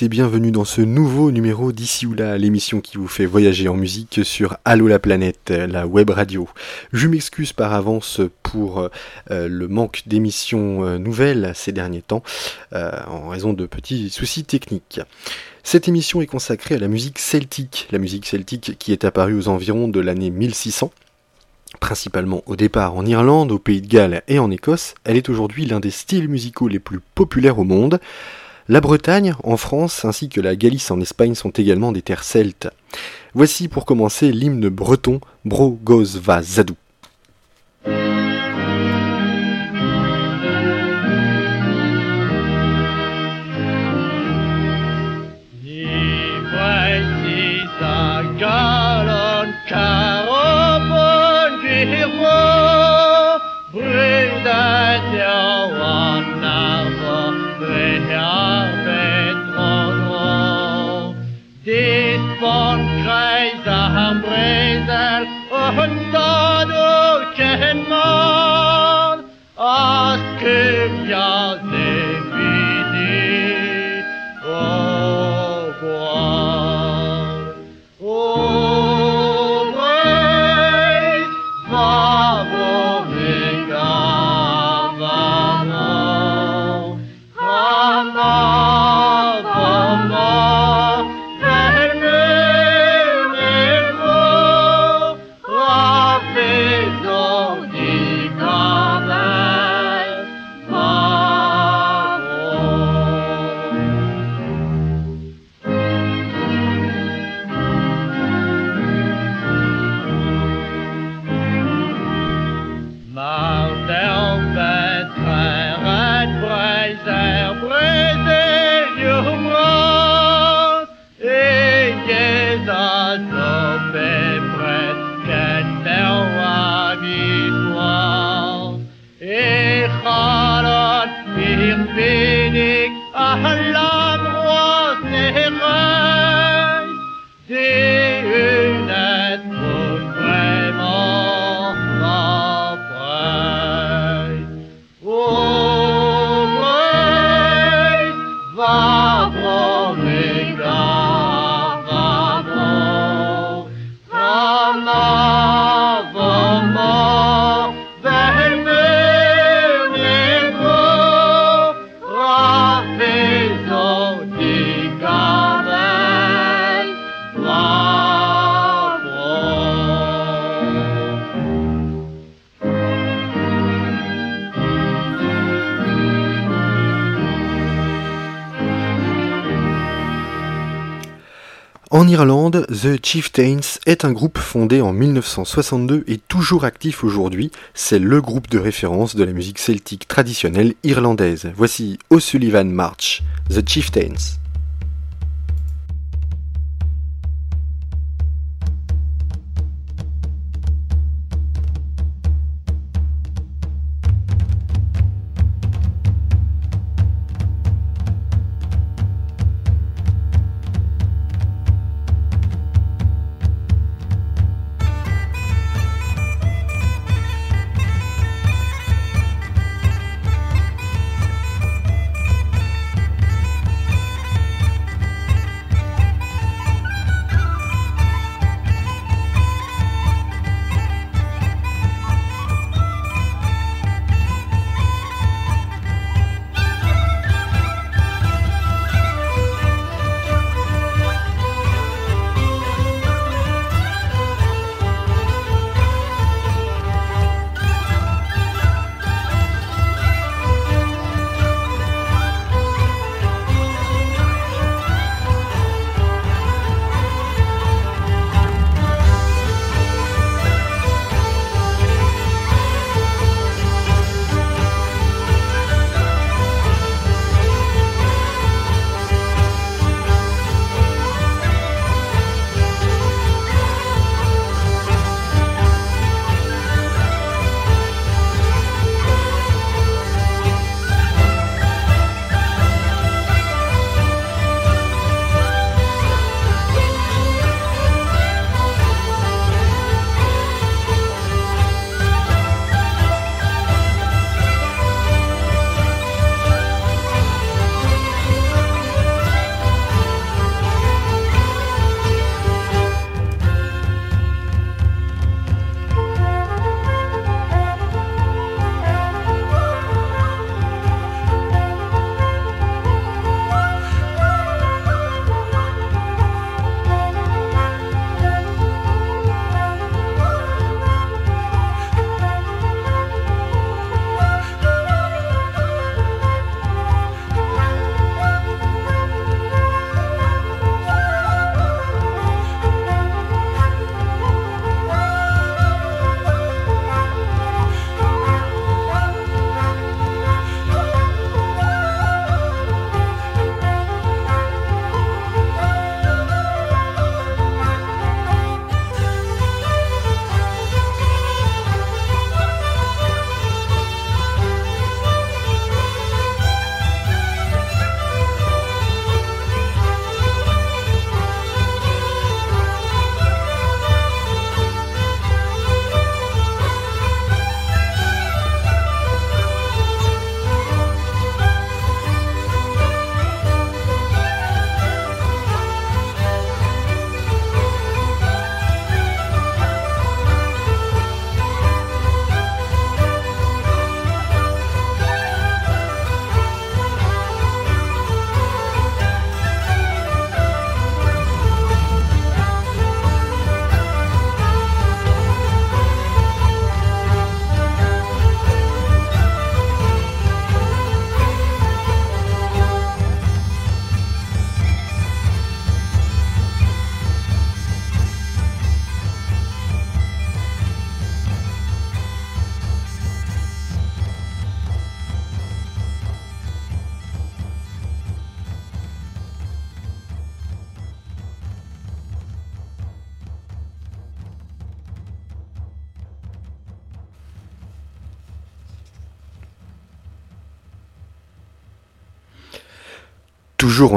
et bienvenue dans ce nouveau numéro d'ici ou là, l'émission qui vous fait voyager en musique sur Allo la planète, la web radio. Je m'excuse par avance pour euh, le manque d'émissions euh, nouvelles ces derniers temps, euh, en raison de petits soucis techniques. Cette émission est consacrée à la musique celtique, la musique celtique qui est apparue aux environs de l'année 1600 principalement au départ en Irlande, au Pays de Galles et en Écosse, elle est aujourd'hui l'un des styles musicaux les plus populaires au monde. La Bretagne, en France, ainsi que la Galice en Espagne sont également des terres celtes. Voici pour commencer l'hymne breton Bro Goz Va Zadou. Hafen Irlande, The Chieftains est un groupe fondé en 1962 et toujours actif aujourd'hui. C'est le groupe de référence de la musique celtique traditionnelle irlandaise. Voici O'Sullivan March, The Chieftains.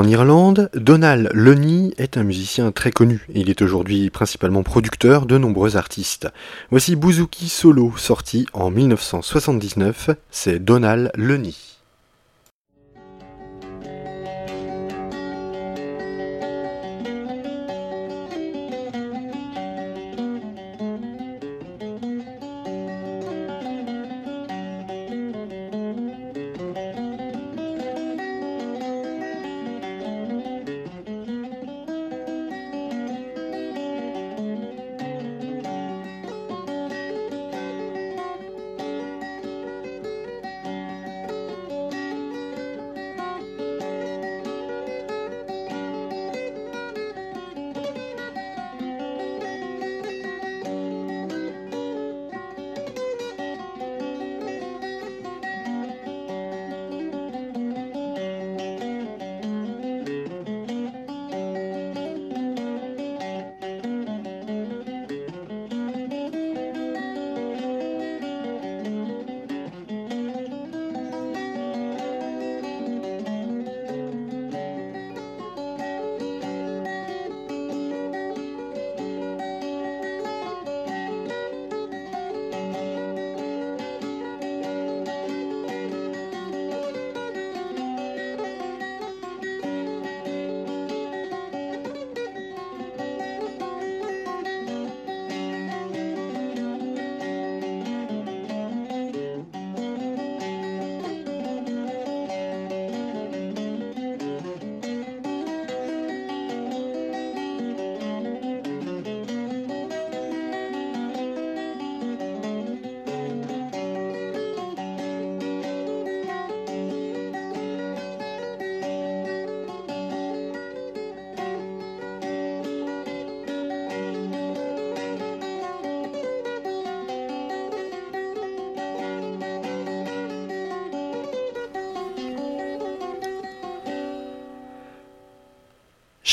En Irlande, Donald Lunny est un musicien très connu il est aujourd'hui principalement producteur de nombreux artistes. Voici Bouzouki Solo, sorti en 1979, c'est Donald Lunny.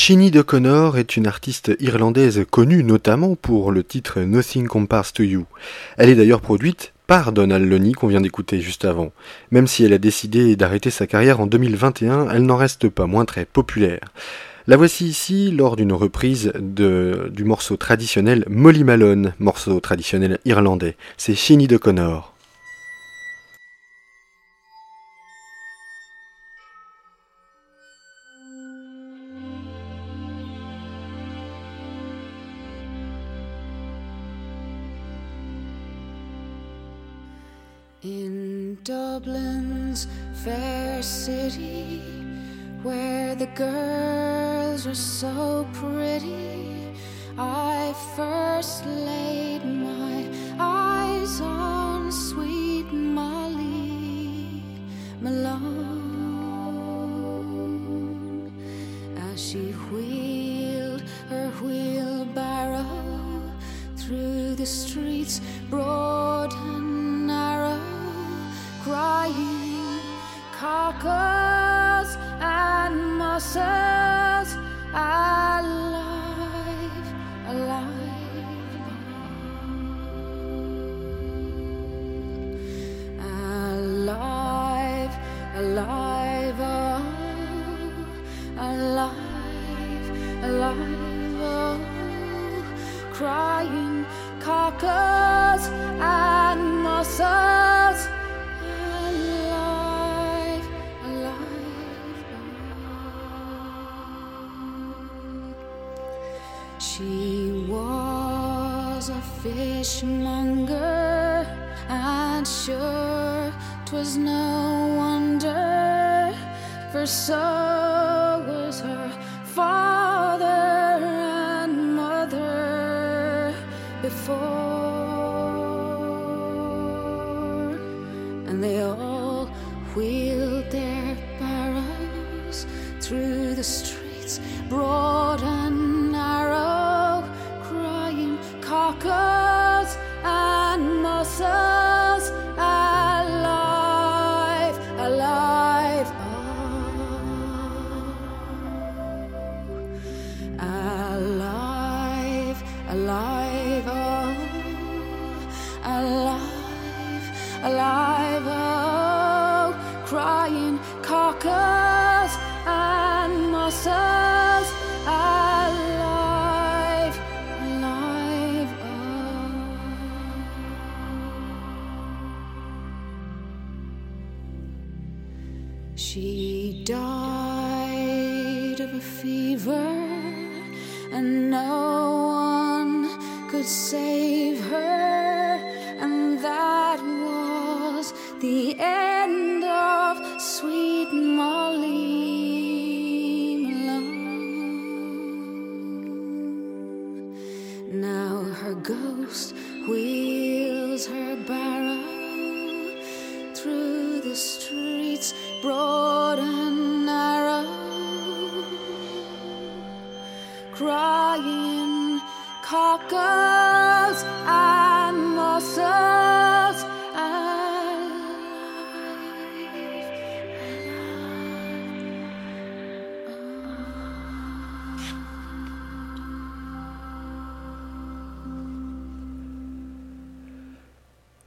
Shinny O'Connor est une artiste irlandaise connue notamment pour le titre Nothing Compares to You. Elle est d'ailleurs produite par Donald Lunny qu'on vient d'écouter juste avant. Même si elle a décidé d'arrêter sa carrière en 2021, elle n'en reste pas moins très populaire. La voici ici lors d'une reprise du morceau traditionnel Molly Malone, morceau traditionnel irlandais. C'est Shinny O'Connor. So pretty, I first laid my eyes on sweet Molly Malone. As she wheeled her wheelbarrow through the streets broad and narrow crying carcass and muscles Oh, oh, crying cockers and the. Fishmonger, and sure 'twas no wonder, for so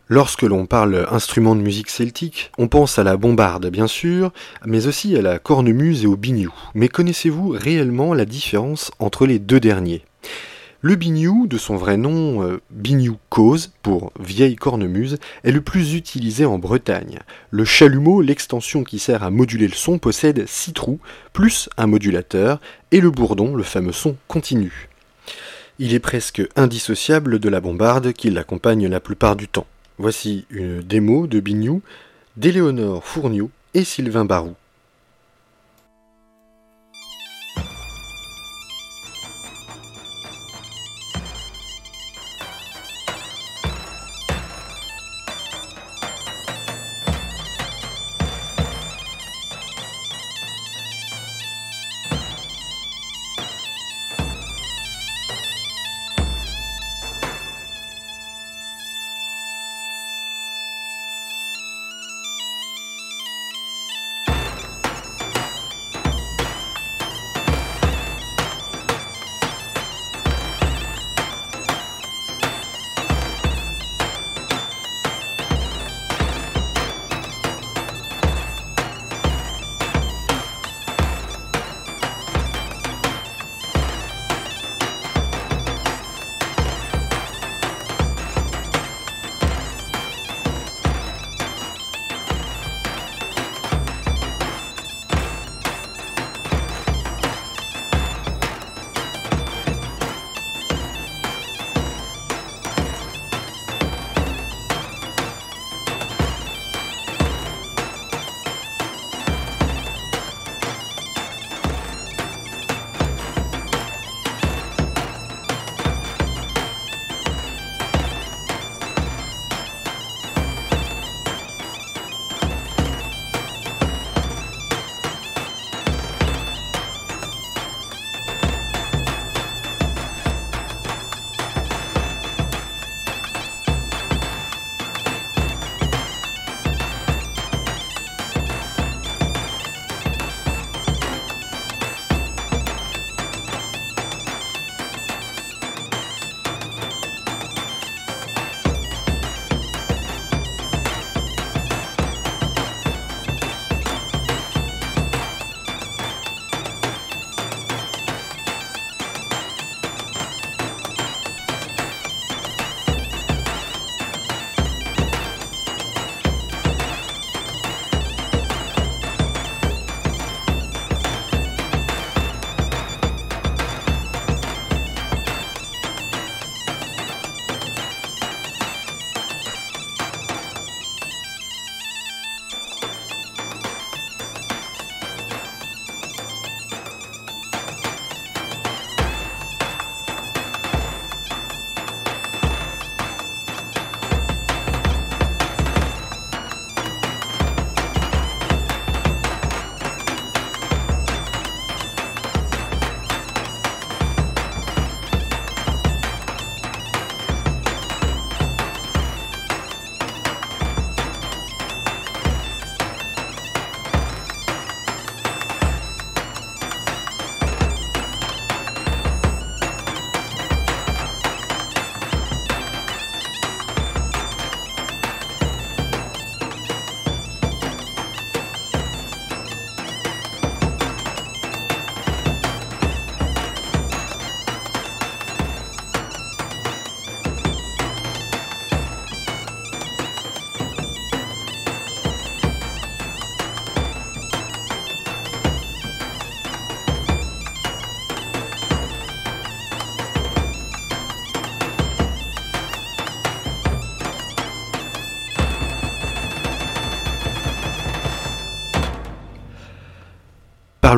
Lorsque l'on parle instrument de musique celtique, on pense à la bombarde bien sûr, mais aussi à la cornemuse et au biniou. Mais connaissez-vous réellement la différence entre les deux derniers? Le biniou, de son vrai nom euh, biniou cause pour vieille cornemuse, est le plus utilisé en Bretagne. Le chalumeau, l'extension qui sert à moduler le son, possède 6 trous, plus un modulateur, et le bourdon, le fameux son continu. Il est presque indissociable de la bombarde qui l'accompagne la plupart du temps. Voici une démo de Bignou d'Éléonore Fourniot et Sylvain Barou.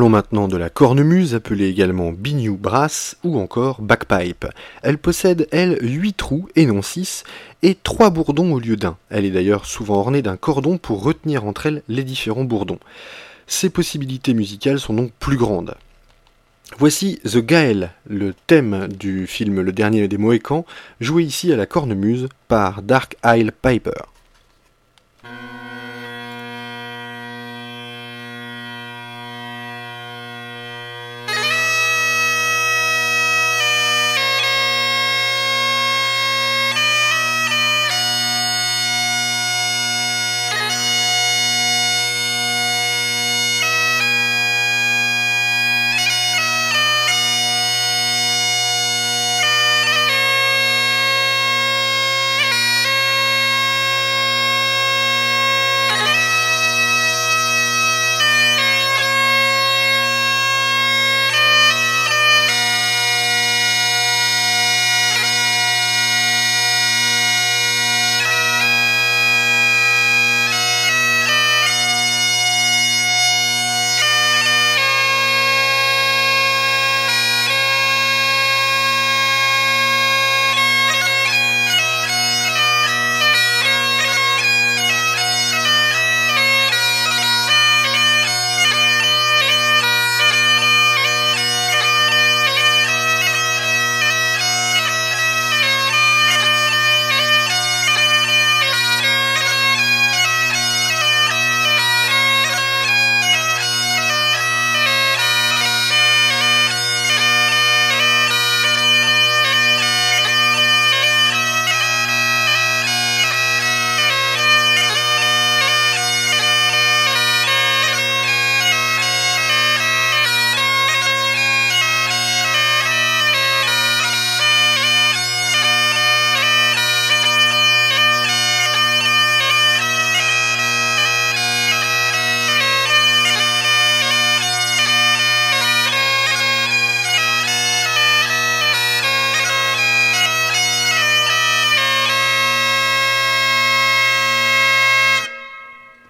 Maintenant de la cornemuse, appelée également biniou brass ou encore bagpipe. Elle possède, elle, 8 trous et non 6, et 3 bourdons au lieu d'un. Elle est d'ailleurs souvent ornée d'un cordon pour retenir entre elles les différents bourdons. Ses possibilités musicales sont donc plus grandes. Voici The Gael, le thème du film Le Dernier des Mohicans, joué ici à la cornemuse par Dark Isle Piper.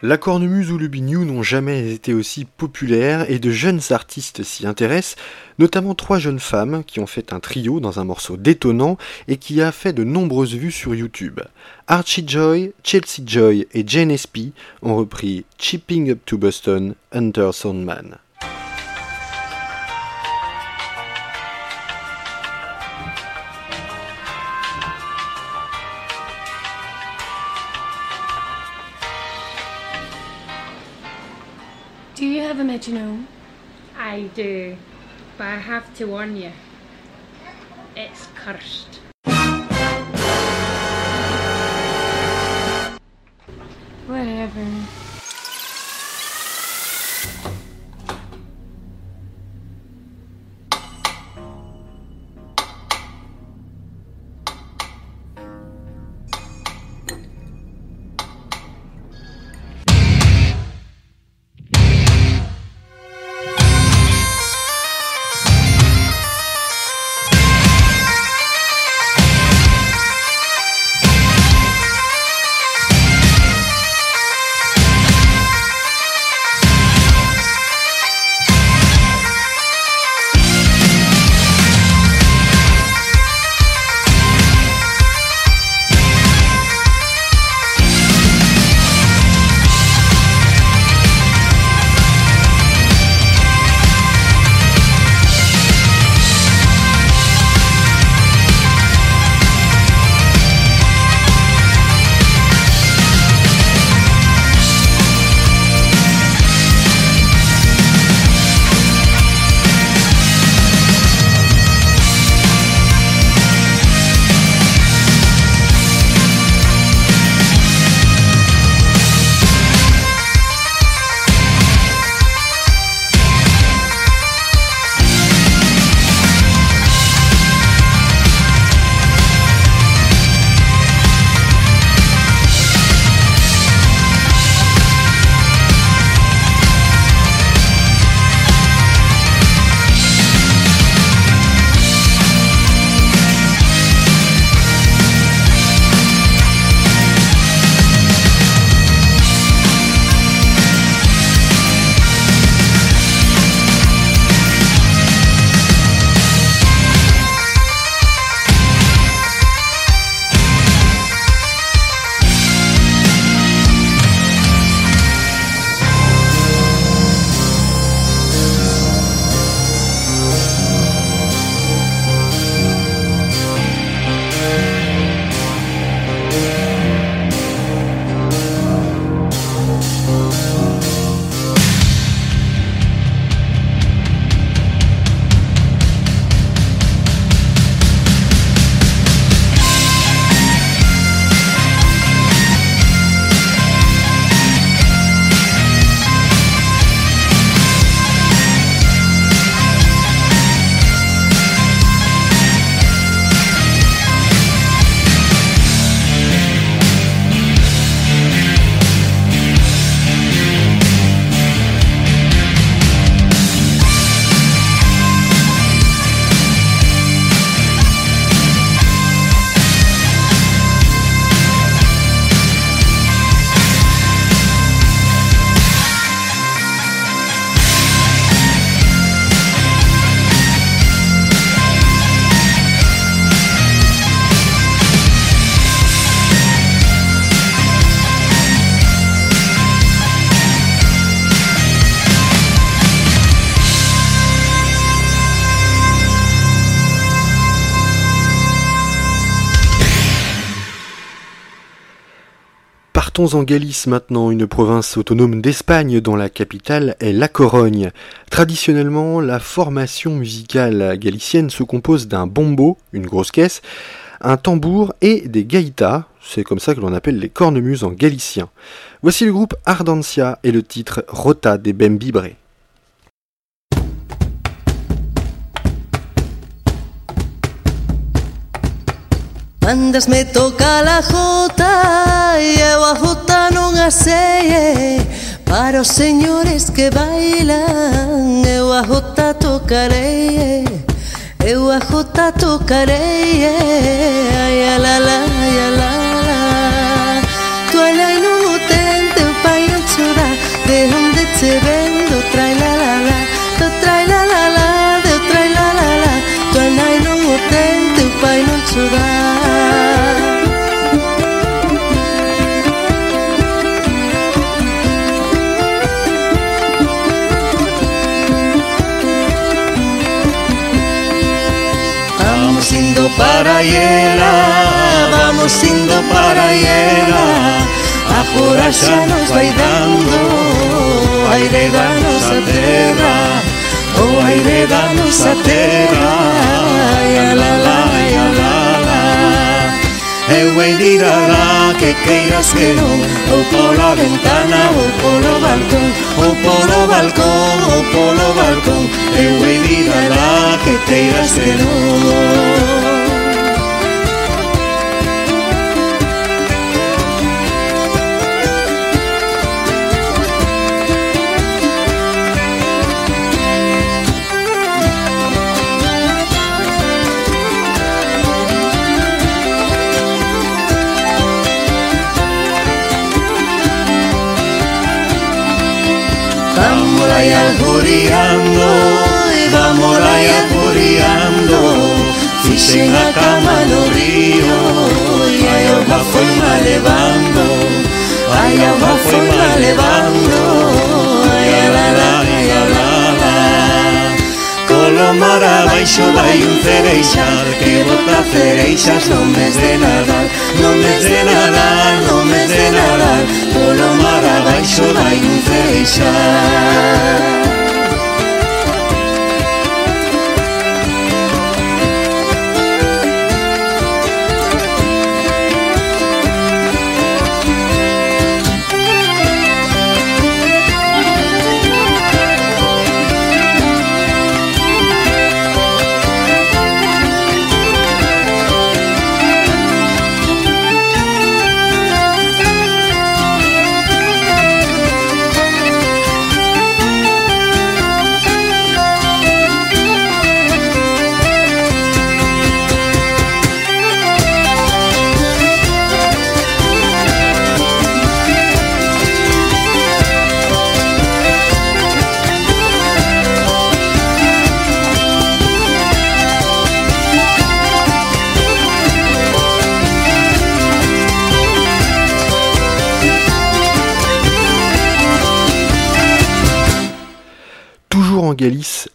La cornemuse ou le biniou n'ont jamais été aussi populaires et de jeunes artistes s'y intéressent, notamment trois jeunes femmes qui ont fait un trio dans un morceau détonnant et qui a fait de nombreuses vues sur YouTube. Archie Joy, Chelsea Joy et Jane Espy ont repris Chipping Up to Boston, Hunter Soundman. Have a metronome? I do, but I have to warn you. It's cursed. Whatever. Partons en Galice maintenant, une province autonome d'Espagne dont la capitale est La Corogne. Traditionnellement, la formation musicale galicienne se compose d'un bombo, une grosse caisse, un tambour et des gaitas, c'est comme ça que l'on appelle les cornemuses en galicien. Voici le groupe Ardancia et le titre Rota des Bembibre. Andas me toca la jota e eu a jota non a sei Para os señores que bailan eu a jota tocarei Eu a jota tocarei Ai a la la, ai a la la. Tu alai non o ten teu pai non chora De onde te vendo trai la la la. Do trai la la la, do trai la la la. Tu alai non o ten teu pai non chora para vamos indo para ela A pura xa nos vai dando aire da nosa terra O aire da nosa terra Ai, a la la, ai, a la la. Eu hei de ir alá que queiras que non Ou pola ventana ou polo balcón Ou polo balcón ou polo balcón. Eu hei de ir alá que queiras que non E vamos aí albureando Fixen a cama no río e a auga foi ma levando Ai, a auga foi ma levando Ai, a la la, ai, la la. Colo mar abaixo vai un cereixal Que bota cereixas no mes de Nadal No mes de Nadal, no mes de Nadal Sức 飞翔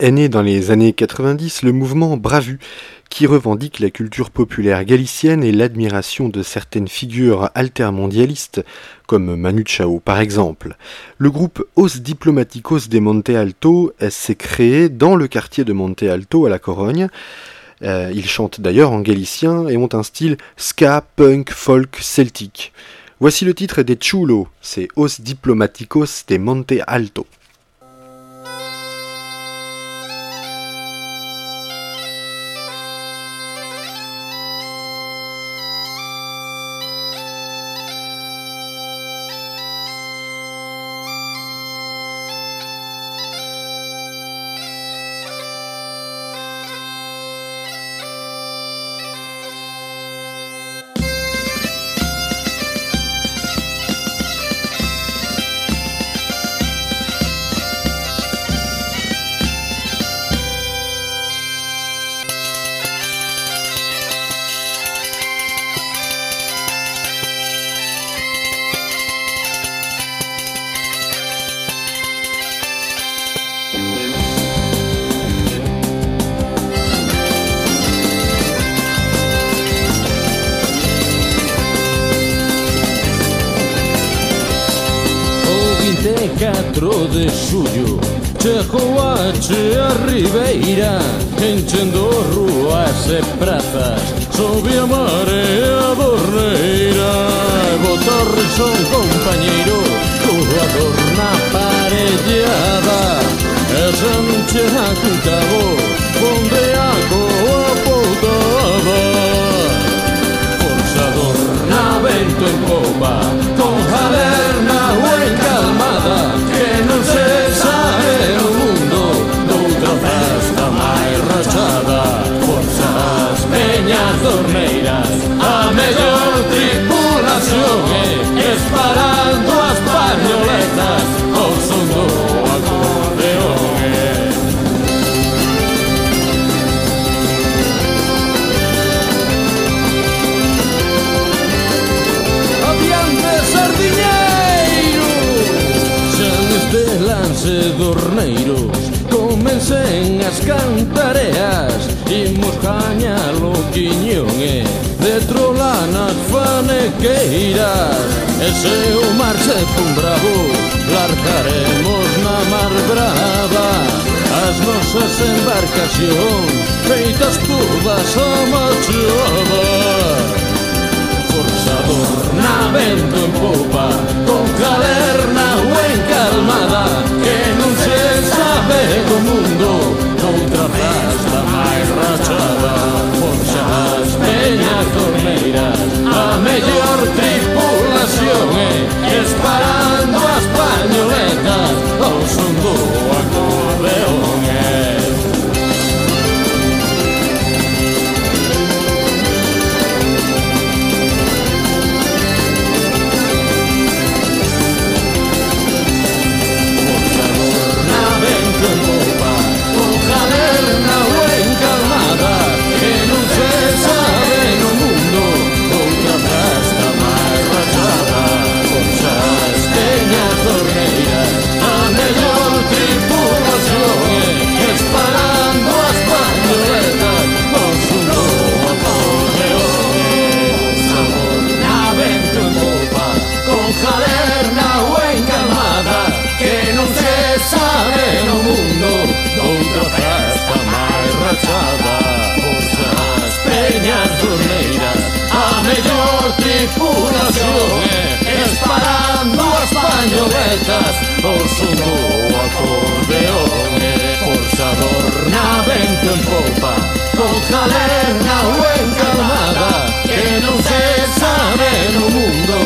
est né dans les années 90 le mouvement Bravu, qui revendique la culture populaire galicienne et l'admiration de certaines figures altermondialistes, comme Manu Chao par exemple. Le groupe Os Diplomaticos de Monte Alto s'est créé dans le quartier de Monte Alto à la Corogne. Euh, ils chantent d'ailleurs en galicien et ont un style ska, punk, folk, celtique. Voici le titre des Chulo, c'est Os Diplomaticos de Monte Alto. de xullo Chegou a chea ribeira Enchendo ruas e prazas Sobe a marea borneira. E botorre son compañeiro Coador na parellada. E sanche a cuntabo Onde a coa poutada Forzador na vento en popa queiras E se o mar se pun bravo Largaremos na mar brava. As nosas embarcacións Feitas curvas a chuvas Forzador na vento en popa Con caderna ben calmada Que non se sabe do mundo Noutra festa máis rachada. Forxas peñas do mellor tripulación eh, Esparando as pañoletas ao son do acordeón. tripulación eh, Esparando as pañoletas Por su novo acordeón eh, Forzador na vento en popa Con calerna o encalmada Que non se sabe no mundo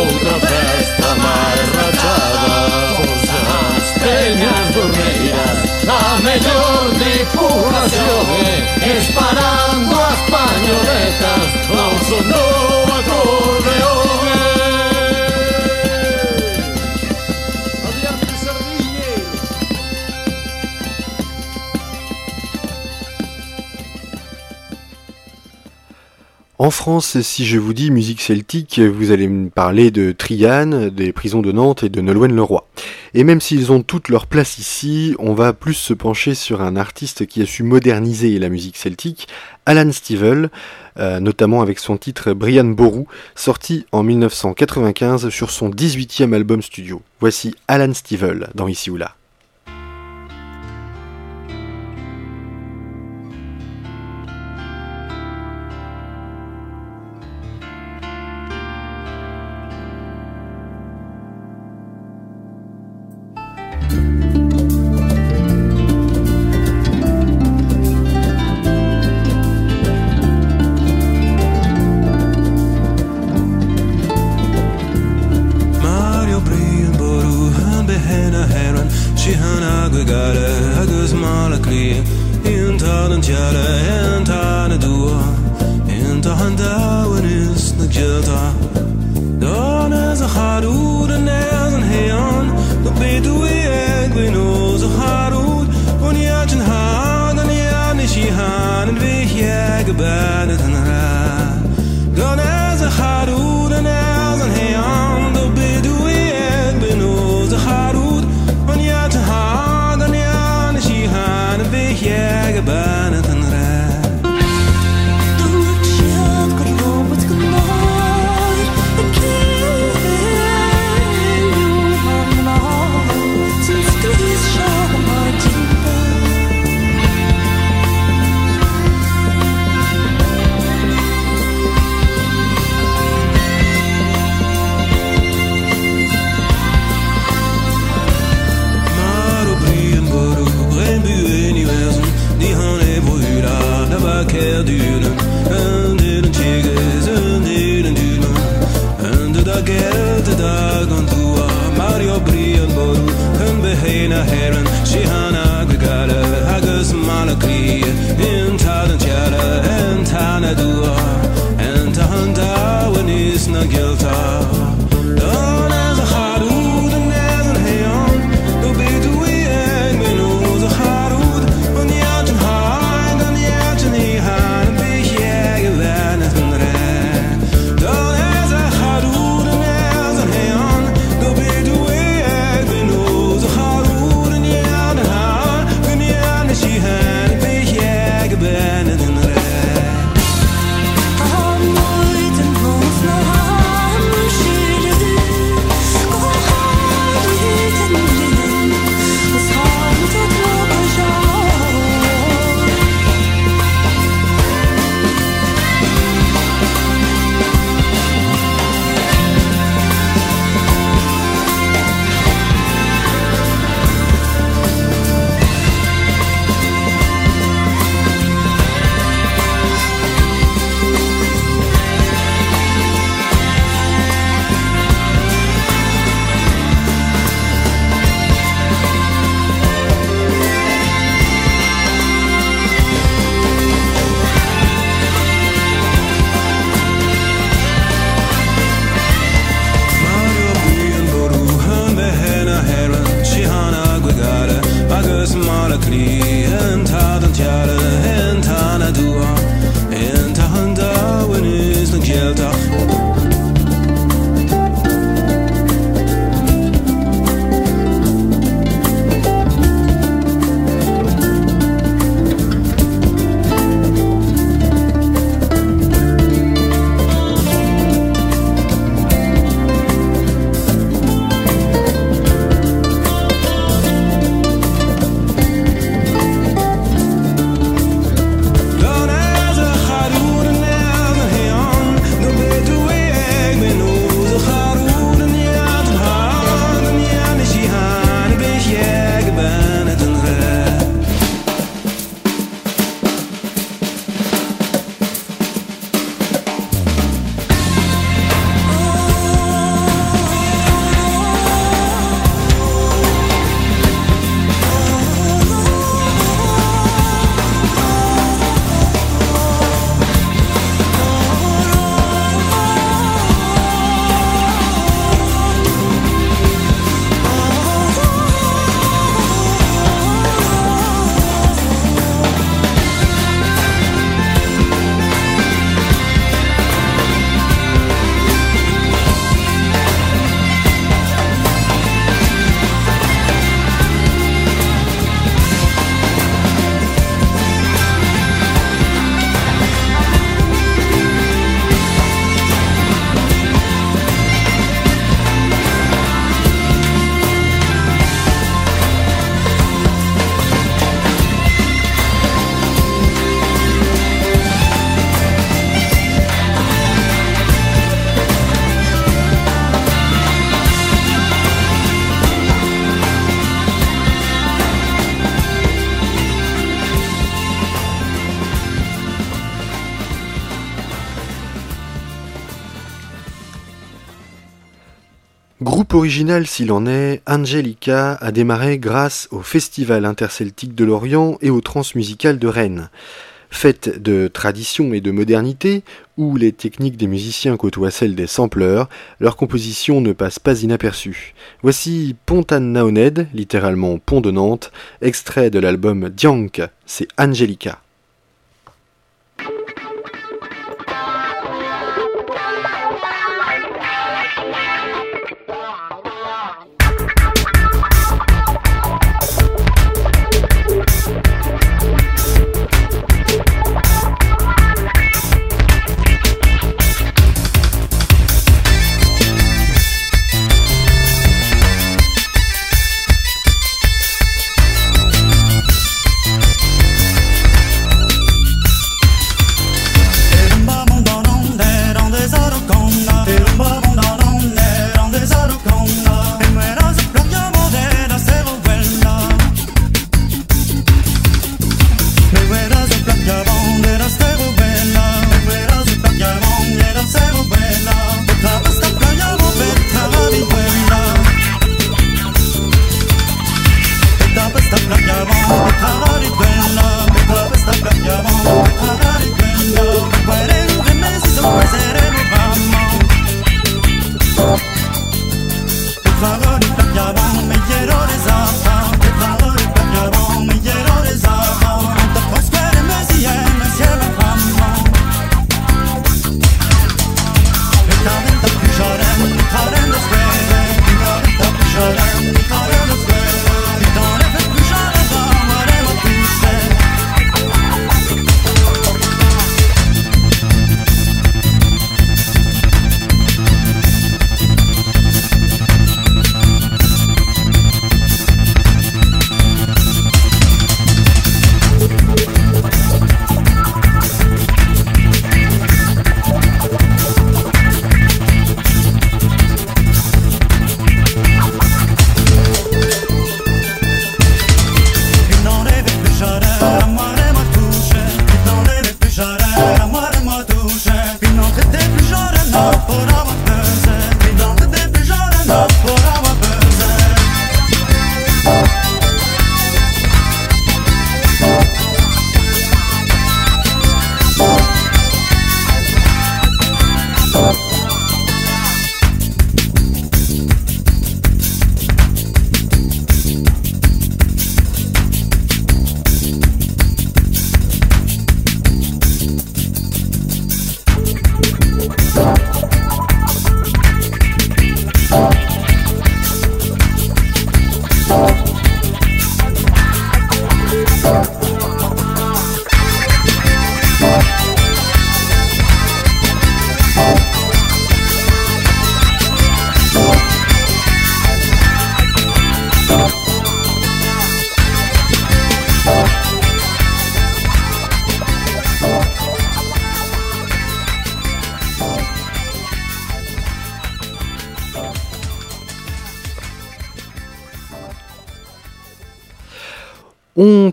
Outra festa máis rachada Forzas peñas dormeiras eh, A mellor tripulación Esparando as pañoletas En France, si je vous dis musique celtique, vous allez me parler de Triane, des prisons de Nantes et de Nolwenn-Leroy. Et même s'ils ont toute leur place ici, on va plus se pencher sur un artiste qui a su moderniser la musique celtique, Alan Stivell, euh, notamment avec son titre Brian Boru, sorti en 1995 sur son 18e album studio. Voici Alan Stivell dans Ici ou là. about it and how Original s'il en est, Angelica a démarré grâce au Festival interceltique de Lorient et aux transmusicales de Rennes. Fête de tradition et de modernité, où les techniques des musiciens côtoient celles des sampleurs, leur composition ne passe pas inaperçue. Voici Pontane Naoned, littéralement Pont de Nantes, extrait de l'album Diank, c'est Angelica.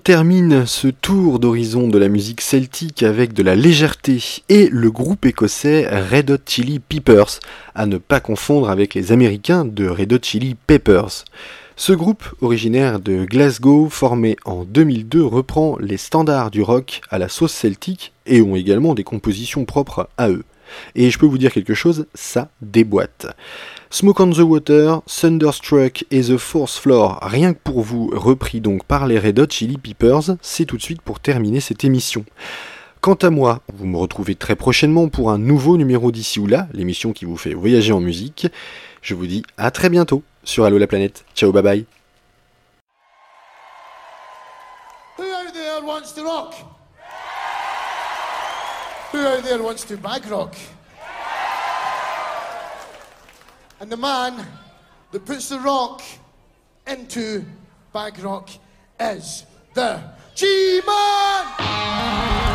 Termine ce tour d'horizon de la musique celtique avec de la légèreté et le groupe écossais Red Hot Chili Peppers, à ne pas confondre avec les Américains de Red Hot Chili Peppers. Ce groupe, originaire de Glasgow, formé en 2002, reprend les standards du rock à la sauce celtique et ont également des compositions propres à eux. Et je peux vous dire quelque chose, ça déboîte. Smoke on the Water, Thunderstruck et The Force Floor, rien que pour vous, repris donc par les Red Hot Chili Peppers, c'est tout de suite pour terminer cette émission. Quant à moi, vous me retrouvez très prochainement pour un nouveau numéro d'ici ou là, l'émission qui vous fait voyager en musique. Je vous dis à très bientôt sur Allo la planète. Ciao, bye bye. And the man that puts the rock into bag rock is the G-Man!